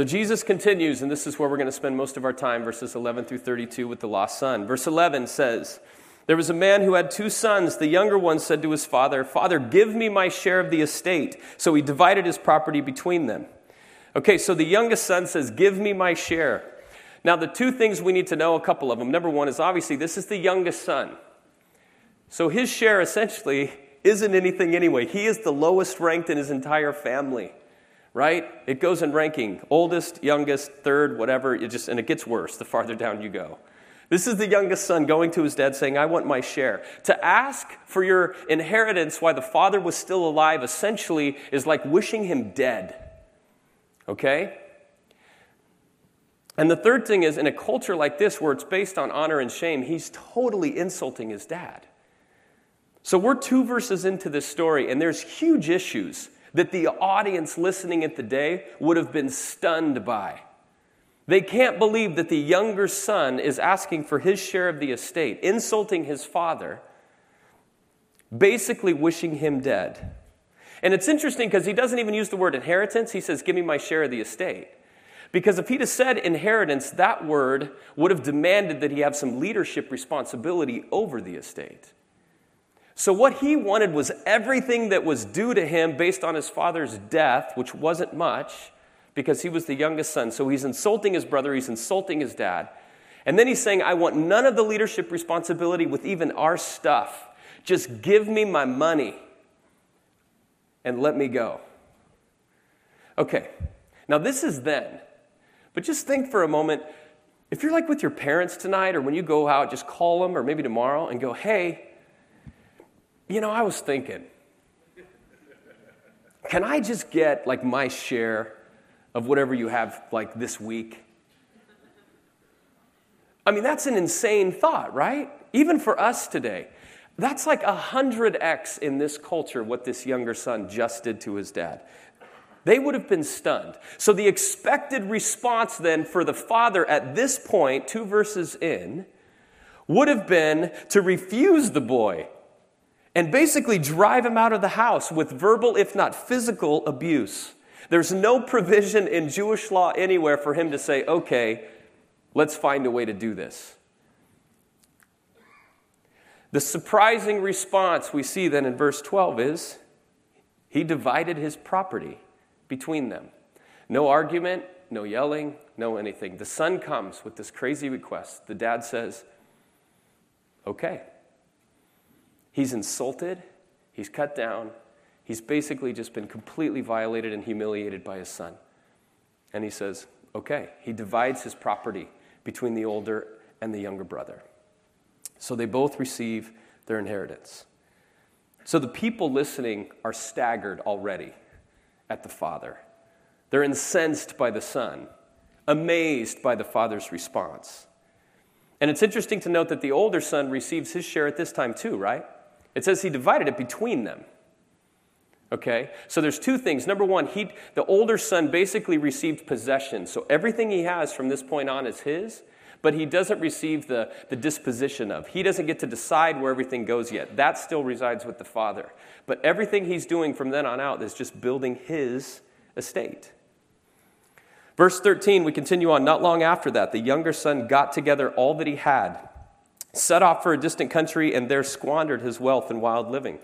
So Jesus continues, and this is where we're going to spend most of our time, verses 11 through 32, with the lost son. Verse 11 says, There was a man who had two sons. The younger one said to his father, Father, give me my share of the estate. So he divided his property between them. Okay, so the youngest son says, Give me my share. Now, the two things we need to know, a couple of them. Number one is obviously this is the youngest son. So his share essentially isn't anything anyway. He is the lowest ranked in his entire family right? It goes in ranking oldest, youngest, third, whatever, it just, and it gets worse the farther down you go. This is the youngest son going to his dad saying, I want my share. To ask for your inheritance while the father was still alive essentially is like wishing him dead. Okay? And the third thing is, in a culture like this where it's based on honor and shame, he's totally insulting his dad. So we're two verses into this story, and there's huge issues that the audience listening at the day would have been stunned by. They can't believe that the younger son is asking for his share of the estate, insulting his father, basically wishing him dead. And it's interesting because he doesn't even use the word inheritance. He says, Give me my share of the estate. Because if he'd have said inheritance, that word would have demanded that he have some leadership responsibility over the estate. So, what he wanted was everything that was due to him based on his father's death, which wasn't much because he was the youngest son. So, he's insulting his brother, he's insulting his dad. And then he's saying, I want none of the leadership responsibility with even our stuff. Just give me my money and let me go. Okay, now this is then. But just think for a moment if you're like with your parents tonight, or when you go out, just call them, or maybe tomorrow, and go, hey, you know, I was thinking, can I just get like my share of whatever you have like this week? I mean, that's an insane thought, right? Even for us today. That's like a 100x in this culture what this younger son just did to his dad. They would have been stunned. So, the expected response then for the father at this point, two verses in, would have been to refuse the boy and basically drive him out of the house with verbal, if not physical, abuse. There's no provision in Jewish law anywhere for him to say, okay, let's find a way to do this. The surprising response we see then in verse 12 is he divided his property between them. No argument, no yelling, no anything. The son comes with this crazy request. The dad says, okay. He's insulted, he's cut down, he's basically just been completely violated and humiliated by his son. And he says, okay, he divides his property between the older and the younger brother. So they both receive their inheritance. So the people listening are staggered already at the father. They're incensed by the son, amazed by the father's response. And it's interesting to note that the older son receives his share at this time too, right? It says he divided it between them. Okay? So there's two things. Number one, he, the older son basically received possession. So everything he has from this point on is his, but he doesn't receive the, the disposition of. He doesn't get to decide where everything goes yet. That still resides with the father. But everything he's doing from then on out is just building his estate. Verse 13, we continue on. Not long after that, the younger son got together all that he had set off for a distant country, and there squandered his wealth in wild living.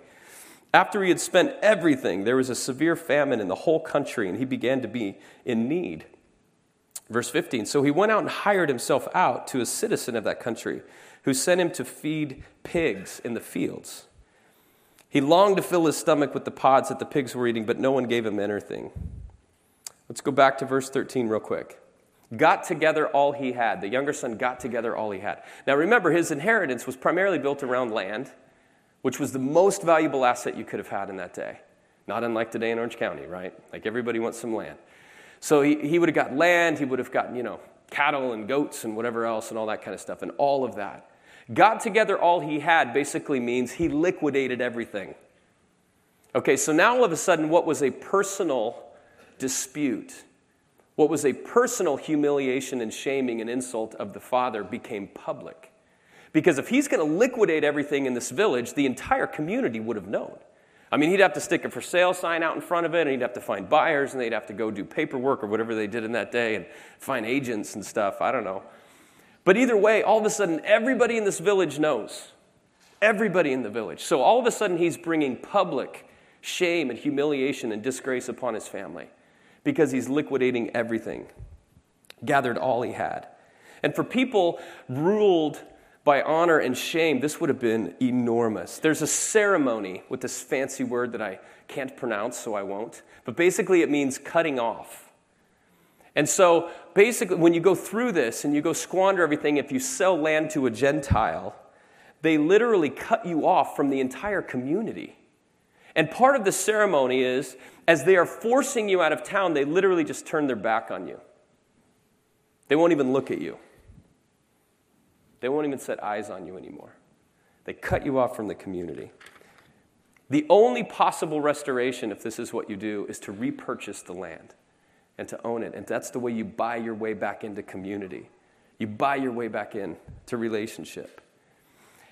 After he had spent everything, there was a severe famine in the whole country, and he began to be in need. Verse 15 So he went out and hired himself out to a citizen of that country, who sent him to feed pigs in the fields. He longed to fill his stomach with the pods that the pigs were eating, but no one gave him anything. Let's go back to verse 13 real quick got together all he had. The younger son got together all he had. Now remember, his inheritance was primarily built around land, which was the most valuable asset you could have had in that day. Not unlike today in Orange County, right? Like everybody wants some land. So he, he would have got land, he would have gotten, you know, cattle and goats and whatever else and all that kind of stuff and all of that. Got together all he had basically means he liquidated everything. Okay, so now all of a sudden, what was a personal dispute what was a personal humiliation and shaming and insult of the father became public. Because if he's going to liquidate everything in this village, the entire community would have known. I mean, he'd have to stick a for sale sign out in front of it, and he'd have to find buyers, and they'd have to go do paperwork or whatever they did in that day and find agents and stuff. I don't know. But either way, all of a sudden, everybody in this village knows. Everybody in the village. So all of a sudden, he's bringing public shame and humiliation and disgrace upon his family because he's liquidating everything, gathered all he had. And for people ruled by honor and shame, this would have been enormous. There's a ceremony with this fancy word that I can't pronounce, so I won't. But basically, it means cutting off. And so, basically, when you go through this and you go squander everything, if you sell land to a Gentile, they literally cut you off from the entire community. And part of the ceremony is, as they are forcing you out of town, they literally just turn their back on you. They won't even look at you. They won't even set eyes on you anymore. They cut you off from the community. The only possible restoration, if this is what you do, is to repurchase the land and to own it. And that's the way you buy your way back into community. You buy your way back in to relationship.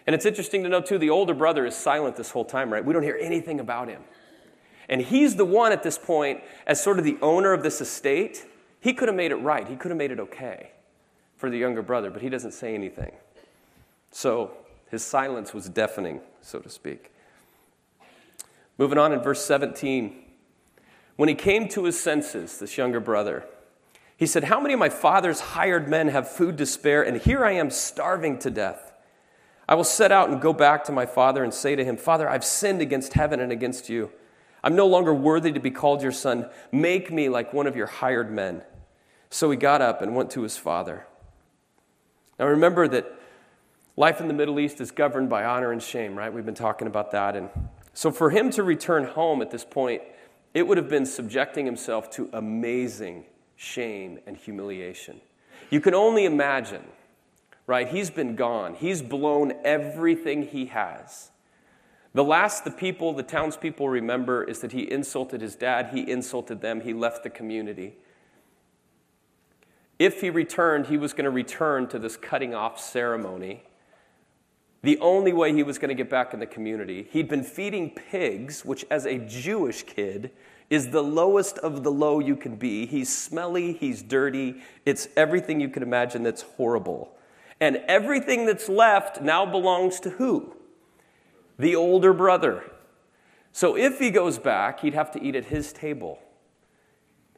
And it's interesting to know, too, the older brother is silent this whole time, right? We don't hear anything about him. And he's the one at this point, as sort of the owner of this estate, he could have made it right. He could have made it okay for the younger brother, but he doesn't say anything. So his silence was deafening, so to speak. Moving on in verse 17. When he came to his senses, this younger brother, he said, How many of my father's hired men have food to spare, and here I am starving to death? I will set out and go back to my father and say to him, Father, I've sinned against heaven and against you. I'm no longer worthy to be called your son. Make me like one of your hired men. So he got up and went to his father. Now remember that life in the Middle East is governed by honor and shame, right? We've been talking about that. And so for him to return home at this point, it would have been subjecting himself to amazing shame and humiliation. You can only imagine, right? He's been gone, he's blown everything he has. The last the people, the townspeople remember is that he insulted his dad, he insulted them, he left the community. If he returned, he was going to return to this cutting off ceremony. The only way he was going to get back in the community. He'd been feeding pigs, which, as a Jewish kid, is the lowest of the low you can be. He's smelly, he's dirty, it's everything you can imagine that's horrible. And everything that's left now belongs to who? The older brother. So if he goes back, he'd have to eat at his table.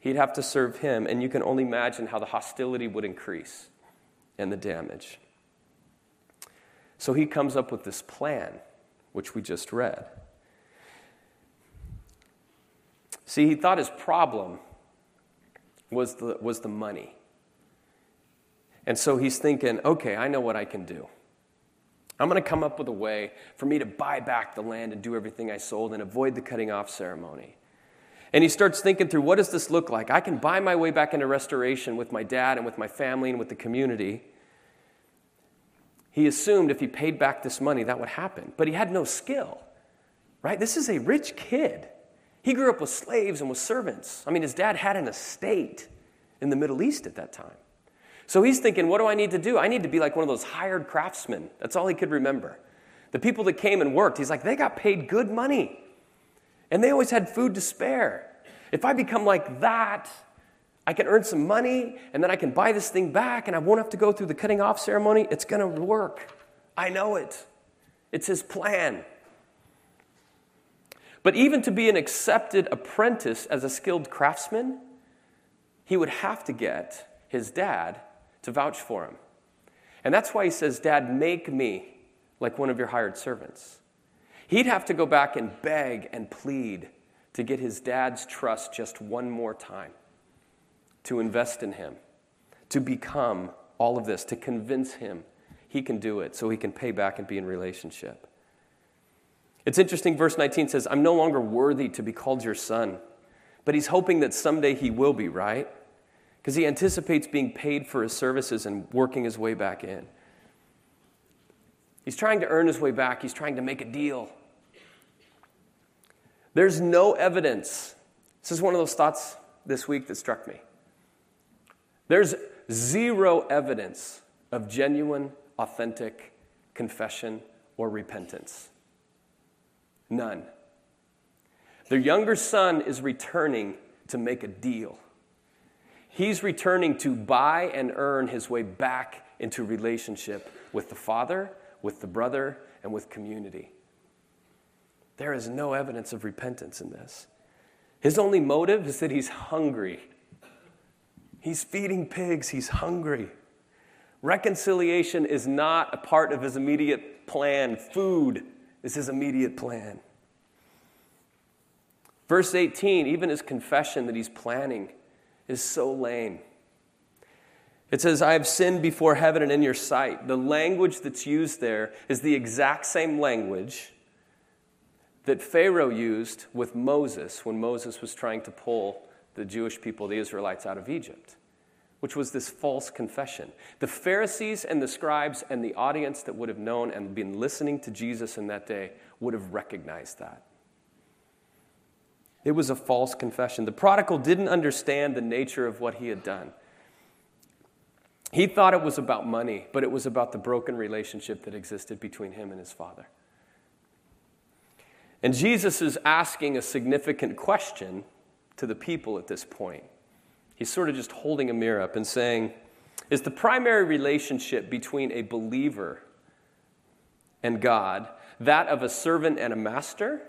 He'd have to serve him, and you can only imagine how the hostility would increase and the damage. So he comes up with this plan, which we just read. See, he thought his problem was the, was the money. And so he's thinking, okay, I know what I can do. I'm going to come up with a way for me to buy back the land and do everything I sold and avoid the cutting off ceremony. And he starts thinking through what does this look like? I can buy my way back into restoration with my dad and with my family and with the community. He assumed if he paid back this money, that would happen. But he had no skill, right? This is a rich kid. He grew up with slaves and with servants. I mean, his dad had an estate in the Middle East at that time. So he's thinking, what do I need to do? I need to be like one of those hired craftsmen. That's all he could remember. The people that came and worked, he's like, they got paid good money. And they always had food to spare. If I become like that, I can earn some money and then I can buy this thing back and I won't have to go through the cutting off ceremony. It's going to work. I know it. It's his plan. But even to be an accepted apprentice as a skilled craftsman, he would have to get his dad to vouch for him. And that's why he says, Dad, make me like one of your hired servants. He'd have to go back and beg and plead to get his dad's trust just one more time, to invest in him, to become all of this, to convince him he can do it so he can pay back and be in relationship. It's interesting, verse 19 says, I'm no longer worthy to be called your son. But he's hoping that someday he will be, right? Because he anticipates being paid for his services and working his way back in. He's trying to earn his way back, he's trying to make a deal. There's no evidence. This is one of those thoughts this week that struck me. There's zero evidence of genuine, authentic confession or repentance. None. Their younger son is returning to make a deal. He's returning to buy and earn his way back into relationship with the father, with the brother, and with community. There is no evidence of repentance in this. His only motive is that he's hungry. He's feeding pigs, he's hungry. Reconciliation is not a part of his immediate plan. Food is his immediate plan. Verse 18, even his confession that he's planning is so lame. It says, I have sinned before heaven and in your sight. The language that's used there is the exact same language that Pharaoh used with Moses when Moses was trying to pull the Jewish people, the Israelites, out of Egypt, which was this false confession. The Pharisees and the scribes and the audience that would have known and been listening to Jesus in that day would have recognized that. It was a false confession. The prodigal didn't understand the nature of what he had done. He thought it was about money, but it was about the broken relationship that existed between him and his father. And Jesus is asking a significant question to the people at this point. He's sort of just holding a mirror up and saying, Is the primary relationship between a believer and God that of a servant and a master?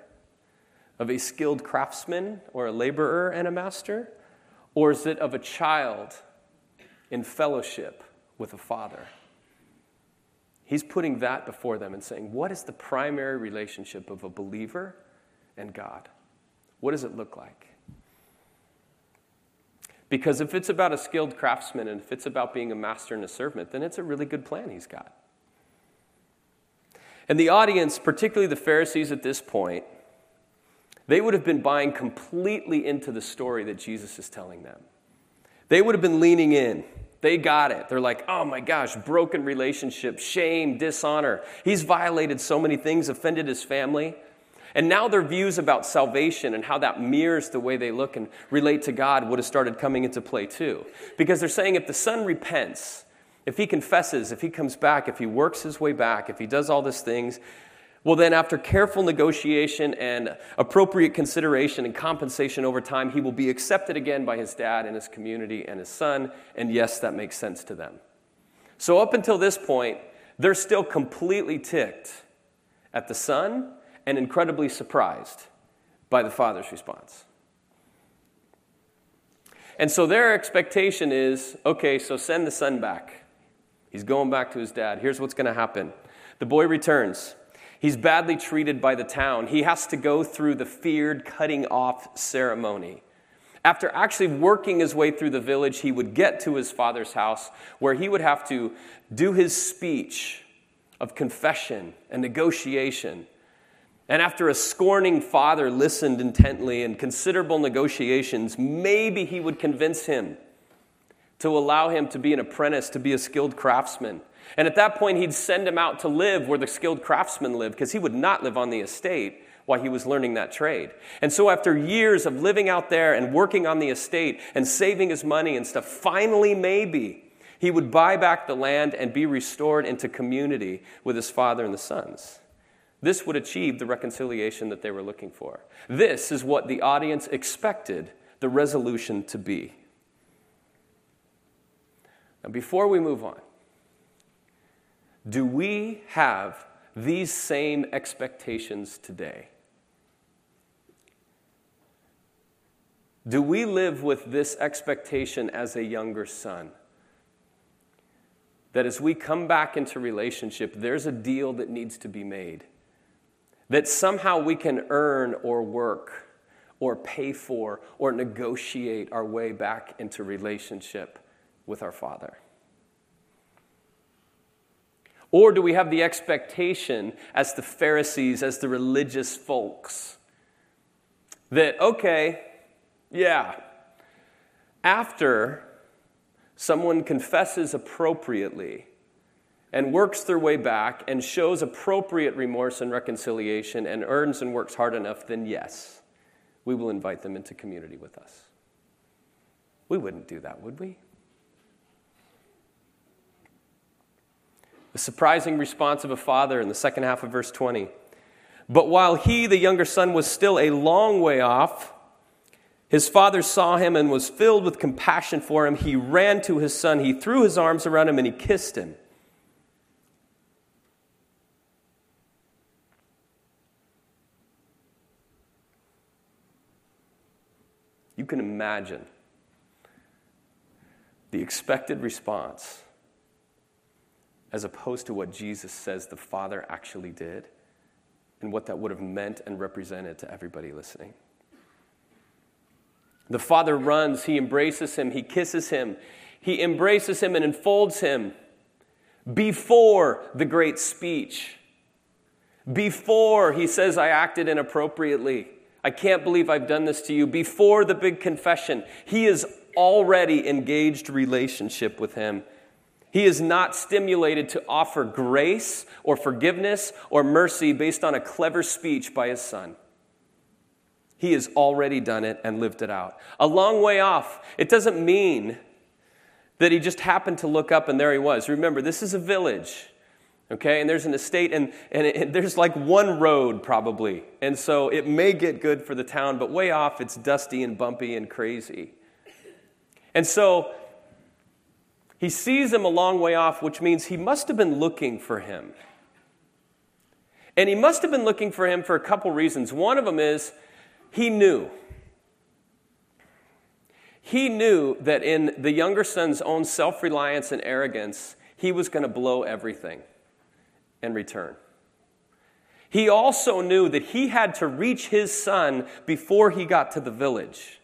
Of a skilled craftsman or a laborer and a master? Or is it of a child in fellowship with a father? He's putting that before them and saying, What is the primary relationship of a believer and God? What does it look like? Because if it's about a skilled craftsman and if it's about being a master and a servant, then it's a really good plan he's got. And the audience, particularly the Pharisees at this point, they would have been buying completely into the story that Jesus is telling them. They would have been leaning in. They got it. They're like, oh my gosh, broken relationship, shame, dishonor. He's violated so many things, offended his family. And now their views about salvation and how that mirrors the way they look and relate to God would have started coming into play too. Because they're saying if the son repents, if he confesses, if he comes back, if he works his way back, if he does all these things, well, then, after careful negotiation and appropriate consideration and compensation over time, he will be accepted again by his dad and his community and his son. And yes, that makes sense to them. So, up until this point, they're still completely ticked at the son and incredibly surprised by the father's response. And so, their expectation is okay, so send the son back. He's going back to his dad. Here's what's going to happen the boy returns. He's badly treated by the town. He has to go through the feared cutting off ceremony. After actually working his way through the village, he would get to his father's house where he would have to do his speech of confession and negotiation. And after a scorning father listened intently and considerable negotiations, maybe he would convince him to allow him to be an apprentice, to be a skilled craftsman. And at that point, he'd send him out to live where the skilled craftsmen lived because he would not live on the estate while he was learning that trade. And so, after years of living out there and working on the estate and saving his money and stuff, finally, maybe he would buy back the land and be restored into community with his father and the sons. This would achieve the reconciliation that they were looking for. This is what the audience expected the resolution to be. Now, before we move on, do we have these same expectations today? Do we live with this expectation as a younger son? That as we come back into relationship, there's a deal that needs to be made. That somehow we can earn or work or pay for or negotiate our way back into relationship with our Father. Or do we have the expectation, as the Pharisees, as the religious folks, that, okay, yeah, after someone confesses appropriately and works their way back and shows appropriate remorse and reconciliation and earns and works hard enough, then yes, we will invite them into community with us. We wouldn't do that, would we? The surprising response of a father in the second half of verse 20. But while he, the younger son, was still a long way off, his father saw him and was filled with compassion for him. He ran to his son, he threw his arms around him, and he kissed him. You can imagine the expected response as opposed to what Jesus says the Father actually did and what that would have meant and represented to everybody listening. The Father runs, he embraces him, he kisses him, he embraces him and enfolds him before the great speech. Before he says, I acted inappropriately. I can't believe I've done this to you. Before the big confession, he is already engaged relationship with him. He is not stimulated to offer grace or forgiveness or mercy based on a clever speech by his son. He has already done it and lived it out. A long way off. It doesn't mean that he just happened to look up and there he was. Remember, this is a village, okay? And there's an estate, and, and it, there's like one road probably. And so it may get good for the town, but way off, it's dusty and bumpy and crazy. And so he sees him a long way off, which means he must have been looking for him. And he must have been looking for him for a couple reasons. One of them is he knew. He knew that in the younger son's own self reliance and arrogance, he was going to blow everything in return. He also knew that he had to reach his son before he got to the village.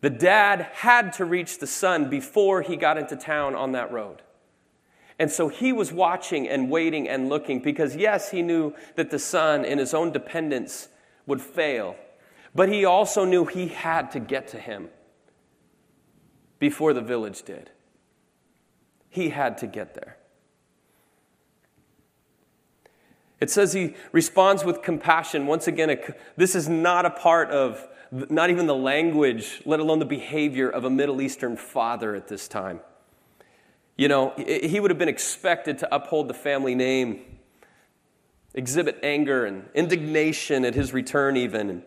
The dad had to reach the son before he got into town on that road. And so he was watching and waiting and looking because, yes, he knew that the son, in his own dependence, would fail. But he also knew he had to get to him before the village did. He had to get there. It says he responds with compassion. Once again, this is not a part of not even the language, let alone the behavior of a Middle Eastern father at this time. You know, he would have been expected to uphold the family name, exhibit anger and indignation at his return, even. And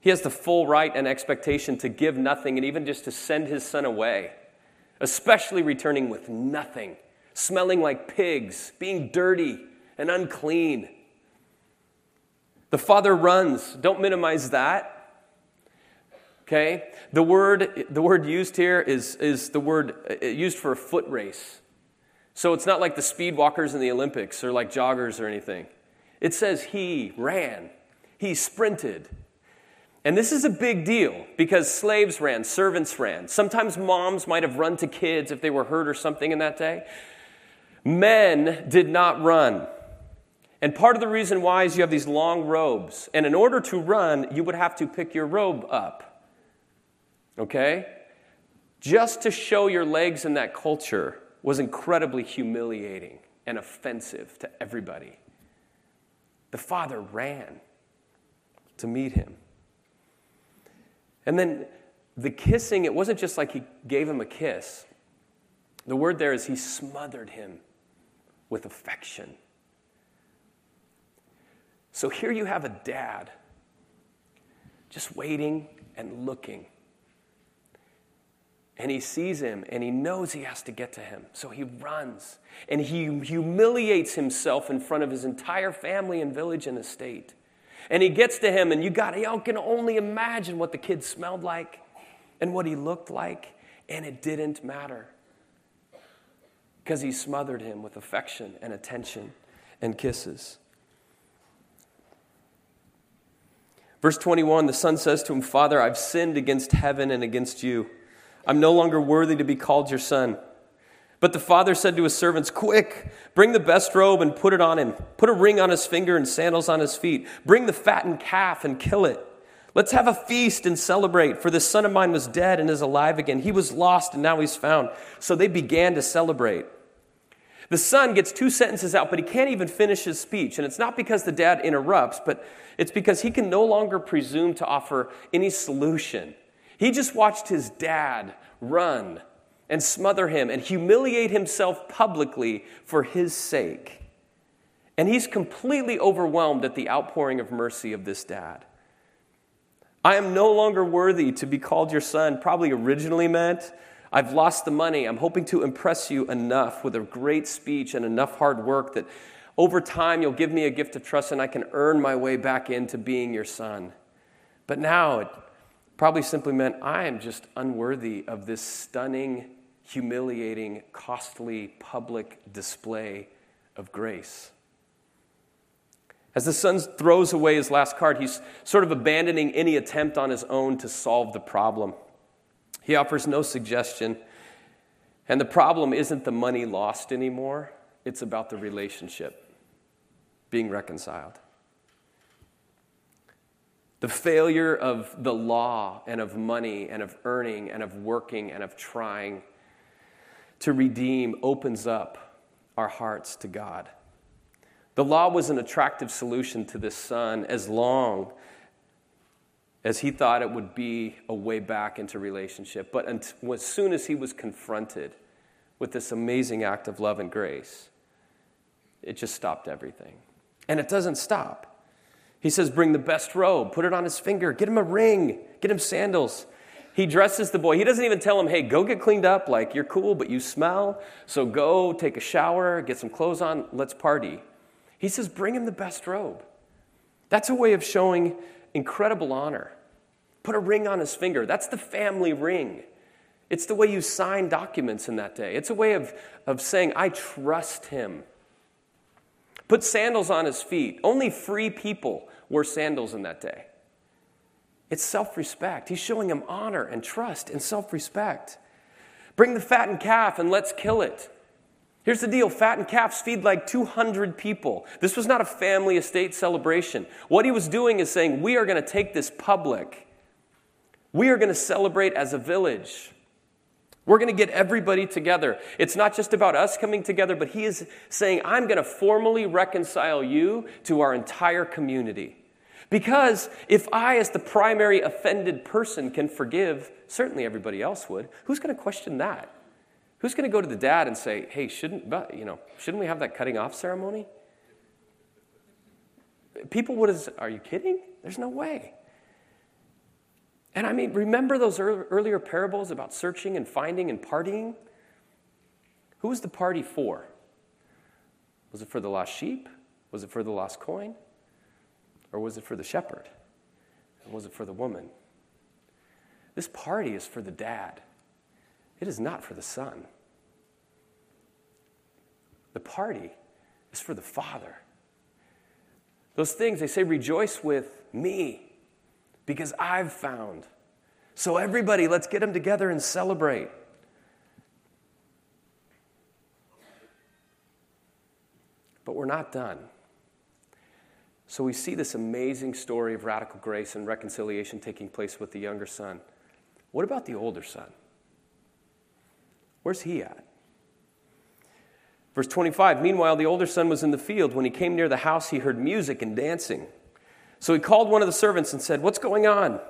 he has the full right and expectation to give nothing and even just to send his son away, especially returning with nothing, smelling like pigs, being dirty and unclean. The father runs. Don't minimize that. Okay? The word, the word used here is, is the word uh, used for a foot race. So it's not like the speed walkers in the Olympics or like joggers or anything. It says he ran, he sprinted. And this is a big deal because slaves ran, servants ran. Sometimes moms might have run to kids if they were hurt or something in that day. Men did not run. And part of the reason why is you have these long robes. And in order to run, you would have to pick your robe up okay? Just to show your legs in that culture was incredibly humiliating and offensive to everybody. The father ran to meet him. And then the kissing, it wasn't just like he gave him a kiss. The word there is he smothered him with affection. So here you have a dad just waiting and looking and he sees him and he knows he has to get to him. So he runs and he humiliates himself in front of his entire family and village and estate. And he gets to him, and you got you can only imagine what the kid smelled like and what he looked like, and it didn't matter. Because he smothered him with affection and attention and kisses. Verse 21 the son says to him, Father, I've sinned against heaven and against you. I'm no longer worthy to be called your son. But the father said to his servants, Quick, bring the best robe and put it on him. Put a ring on his finger and sandals on his feet. Bring the fattened calf and kill it. Let's have a feast and celebrate, for this son of mine was dead and is alive again. He was lost and now he's found. So they began to celebrate. The son gets two sentences out, but he can't even finish his speech. And it's not because the dad interrupts, but it's because he can no longer presume to offer any solution. He just watched his dad run and smother him and humiliate himself publicly for his sake. And he's completely overwhelmed at the outpouring of mercy of this dad. I am no longer worthy to be called your son, probably originally meant. I've lost the money. I'm hoping to impress you enough with a great speech and enough hard work that over time you'll give me a gift of trust and I can earn my way back into being your son. But now probably simply meant I am just unworthy of this stunning, humiliating, costly public display of grace. As the son throws away his last card, he's sort of abandoning any attempt on his own to solve the problem. He offers no suggestion. And the problem isn't the money lost anymore, it's about the relationship being reconciled. The failure of the law and of money and of earning and of working and of trying to redeem opens up our hearts to God. The law was an attractive solution to this son as long as he thought it would be a way back into relationship. But as soon as he was confronted with this amazing act of love and grace, it just stopped everything. And it doesn't stop. He says, Bring the best robe, put it on his finger, get him a ring, get him sandals. He dresses the boy. He doesn't even tell him, Hey, go get cleaned up. Like, you're cool, but you smell. So go take a shower, get some clothes on, let's party. He says, Bring him the best robe. That's a way of showing incredible honor. Put a ring on his finger. That's the family ring. It's the way you sign documents in that day. It's a way of, of saying, I trust him. Put sandals on his feet. Only free people wore sandals in that day. It's self respect. He's showing him honor and trust and self respect. Bring the fattened calf and let's kill it. Here's the deal fattened calves feed like 200 people. This was not a family estate celebration. What he was doing is saying, We are going to take this public. We are going to celebrate as a village. We're going to get everybody together. It's not just about us coming together, but he is saying, I'm going to formally reconcile you to our entire community. Because if I, as the primary offended person, can forgive, certainly everybody else would. Who's going to question that? Who's going to go to the dad and say, hey, shouldn't, you know, shouldn't we have that cutting off ceremony? People would have, are you kidding? There's no way. And I mean, remember those earlier parables about searching and finding and partying? Who was the party for? Was it for the lost sheep? Was it for the lost coin? Or was it for the shepherd? And was it for the woman? This party is for the dad. It is not for the Son. The party is for the Father. Those things, they say, rejoice with me because I've found. So, everybody, let's get them together and celebrate. But we're not done. So, we see this amazing story of radical grace and reconciliation taking place with the younger son. What about the older son? Where's he at? Verse 25 Meanwhile, the older son was in the field. When he came near the house, he heard music and dancing. So he called one of the servants and said, What's going on?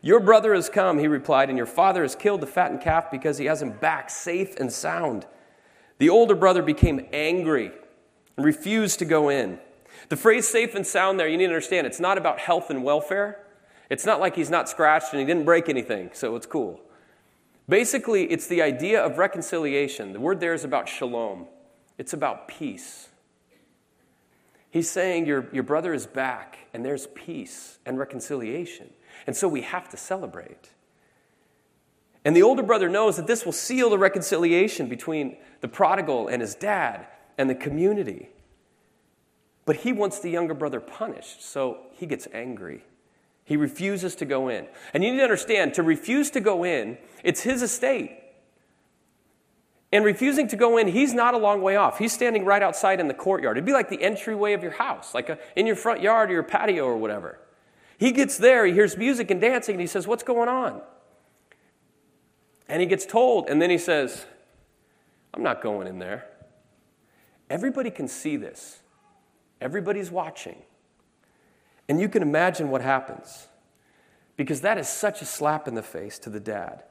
Your brother has come, he replied, and your father has killed the fattened calf because he has him back safe and sound. The older brother became angry and refused to go in. The phrase safe and sound there, you need to understand, it's not about health and welfare. It's not like he's not scratched and he didn't break anything, so it's cool. Basically, it's the idea of reconciliation. The word there is about shalom, it's about peace. He's saying your, your brother is back, and there's peace and reconciliation. And so we have to celebrate. And the older brother knows that this will seal the reconciliation between the prodigal and his dad and the community. But he wants the younger brother punished, so he gets angry. He refuses to go in. And you need to understand to refuse to go in, it's his estate. And refusing to go in, he's not a long way off. He's standing right outside in the courtyard. It'd be like the entryway of your house, like a, in your front yard or your patio or whatever. He gets there, he hears music and dancing, and he says, What's going on? And he gets told, and then he says, I'm not going in there. Everybody can see this, everybody's watching. And you can imagine what happens because that is such a slap in the face to the dad.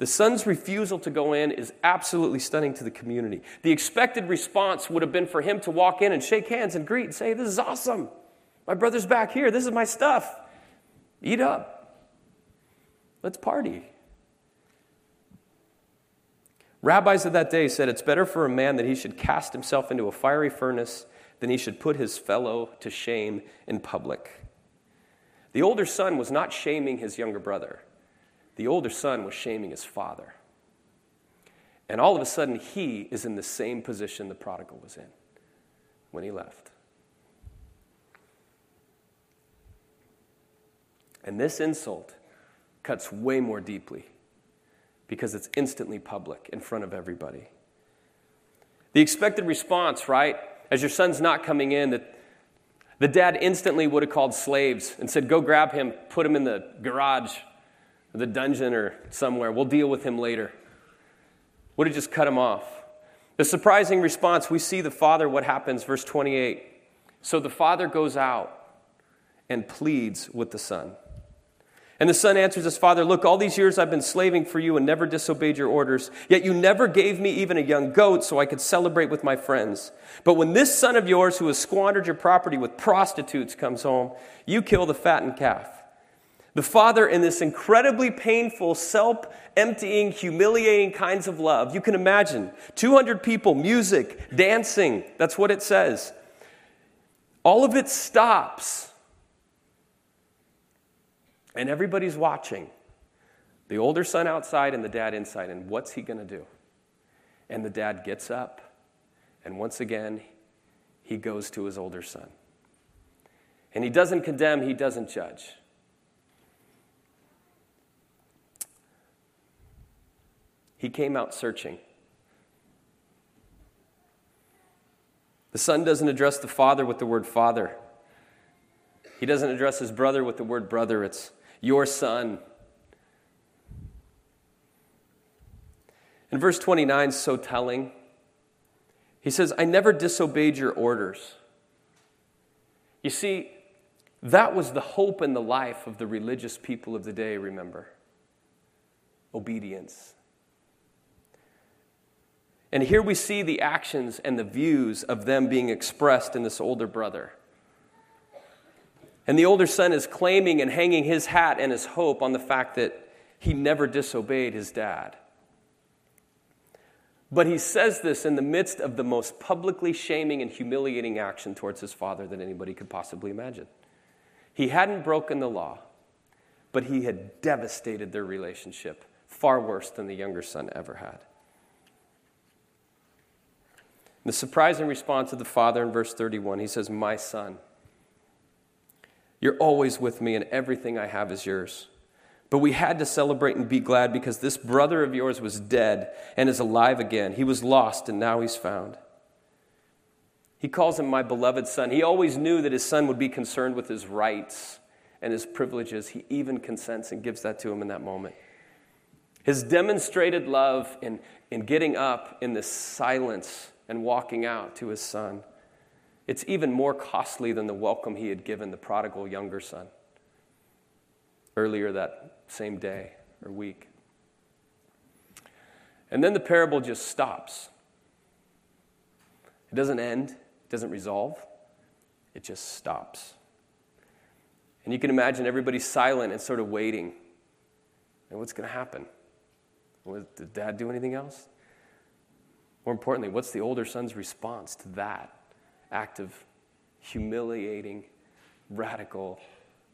The son's refusal to go in is absolutely stunning to the community. The expected response would have been for him to walk in and shake hands and greet and say, This is awesome. My brother's back here. This is my stuff. Eat up. Let's party. Rabbis of that day said it's better for a man that he should cast himself into a fiery furnace than he should put his fellow to shame in public. The older son was not shaming his younger brother. The older son was shaming his father. And all of a sudden, he is in the same position the prodigal was in when he left. And this insult cuts way more deeply because it's instantly public in front of everybody. The expected response, right, as your son's not coming in, that the dad instantly would have called slaves and said, Go grab him, put him in the garage, the dungeon or somewhere. We'll deal with him later. Would have just cut him off. The surprising response, we see the father, what happens, verse 28. So the father goes out and pleads with the son. And the son answers his father, Look, all these years I've been slaving for you and never disobeyed your orders, yet you never gave me even a young goat so I could celebrate with my friends. But when this son of yours who has squandered your property with prostitutes comes home, you kill the fattened calf. The father, in this incredibly painful, self emptying, humiliating kinds of love, you can imagine 200 people, music, dancing, that's what it says. All of it stops. And everybody's watching. The older son outside and the dad inside. And what's he going to do? And the dad gets up. And once again, he goes to his older son. And he doesn't condemn, he doesn't judge. He came out searching. The son doesn't address the father with the word father. He doesn't address his brother with the word brother. It's your son. And verse 29 is so telling. He says, I never disobeyed your orders. You see, that was the hope and the life of the religious people of the day, remember? Obedience. And here we see the actions and the views of them being expressed in this older brother. And the older son is claiming and hanging his hat and his hope on the fact that he never disobeyed his dad. But he says this in the midst of the most publicly shaming and humiliating action towards his father that anybody could possibly imagine. He hadn't broken the law, but he had devastated their relationship far worse than the younger son ever had. The surprising response of the father in verse 31, he says, My son, you're always with me, and everything I have is yours. But we had to celebrate and be glad because this brother of yours was dead and is alive again. He was lost, and now he's found. He calls him my beloved son. He always knew that his son would be concerned with his rights and his privileges. He even consents and gives that to him in that moment. His demonstrated love in, in getting up in this silence and walking out to his son. It's even more costly than the welcome he had given the prodigal younger son earlier that same day or week. And then the parable just stops. It doesn't end, it doesn't resolve, it just stops. And you can imagine everybody silent and sort of waiting. And what's going to happen? Did dad do anything else? More importantly, what's the older son's response to that act of humiliating, radical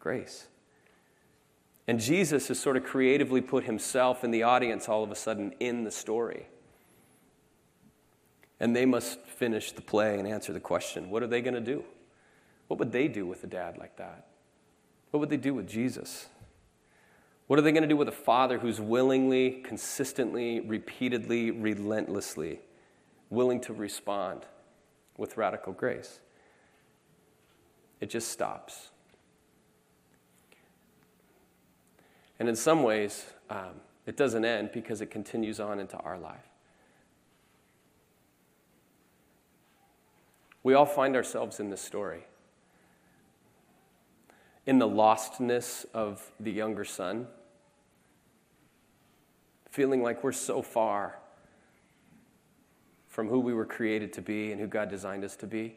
grace? And Jesus has sort of creatively put himself in the audience all of a sudden in the story. And they must finish the play and answer the question what are they going to do? What would they do with a dad like that? What would they do with Jesus? What are they going to do with a father who's willingly, consistently, repeatedly, relentlessly willing to respond with radical grace. It just stops. And in some ways, um, it doesn't end because it continues on into our life. We all find ourselves in this story. In the lostness of the younger son, feeling like we're so far from who we were created to be and who God designed us to be,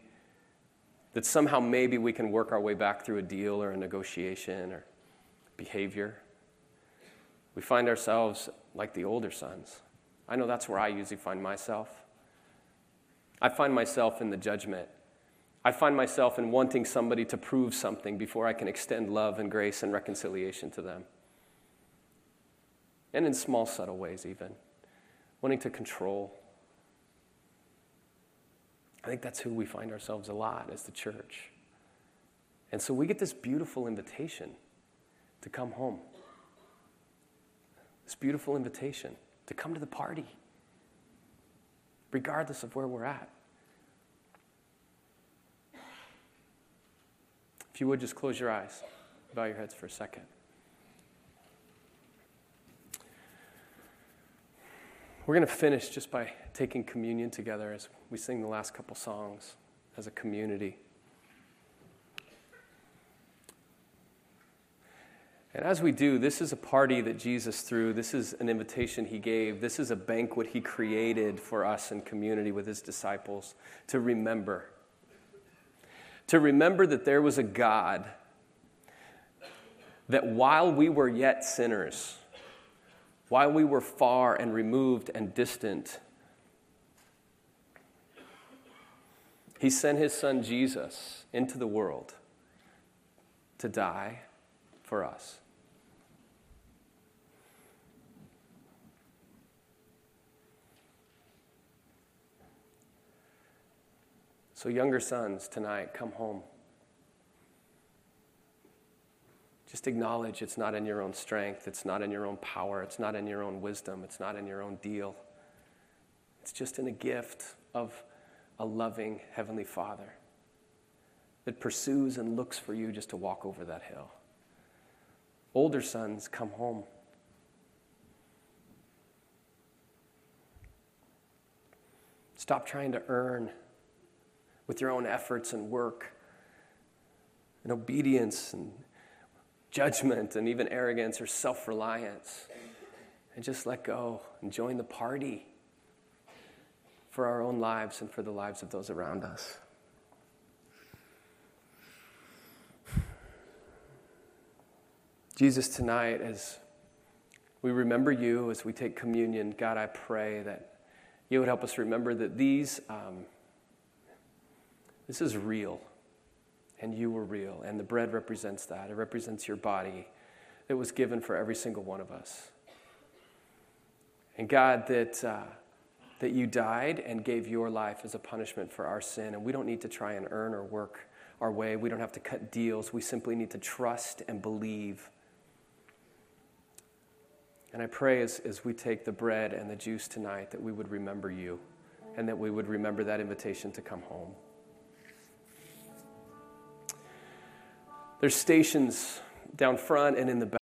that somehow maybe we can work our way back through a deal or a negotiation or behavior. We find ourselves like the older sons. I know that's where I usually find myself. I find myself in the judgment. I find myself in wanting somebody to prove something before I can extend love and grace and reconciliation to them and in small, subtle ways, even. Wanting to control. I think that's who we find ourselves a lot as the church. And so we get this beautiful invitation to come home. This beautiful invitation to come to the party, regardless of where we're at. If you would just close your eyes, bow your heads for a second. We're going to finish just by taking communion together as we sing the last couple songs as a community. And as we do, this is a party that Jesus threw. This is an invitation he gave. This is a banquet he created for us in community with his disciples to remember. To remember that there was a God that while we were yet sinners, while we were far and removed and distant, he sent his son Jesus into the world to die for us. So, younger sons, tonight, come home. Just acknowledge it's not in your own strength, it's not in your own power, it's not in your own wisdom, it's not in your own deal. It's just in a gift of a loving Heavenly Father that pursues and looks for you just to walk over that hill. Older sons, come home. Stop trying to earn with your own efforts and work and obedience and judgment and even arrogance or self reliance. And just let go and join the party for our own lives and for the lives of those around us. Jesus, tonight, as we remember you, as we take communion, God, I pray that you would help us remember that these, um, this is real and you were real. And the bread represents that. It represents your body that was given for every single one of us. And God, that, uh, that you died and gave your life as a punishment for our sin. And we don't need to try and earn or work our way, we don't have to cut deals. We simply need to trust and believe. And I pray as, as we take the bread and the juice tonight that we would remember you and that we would remember that invitation to come home. There's stations down front and in the back.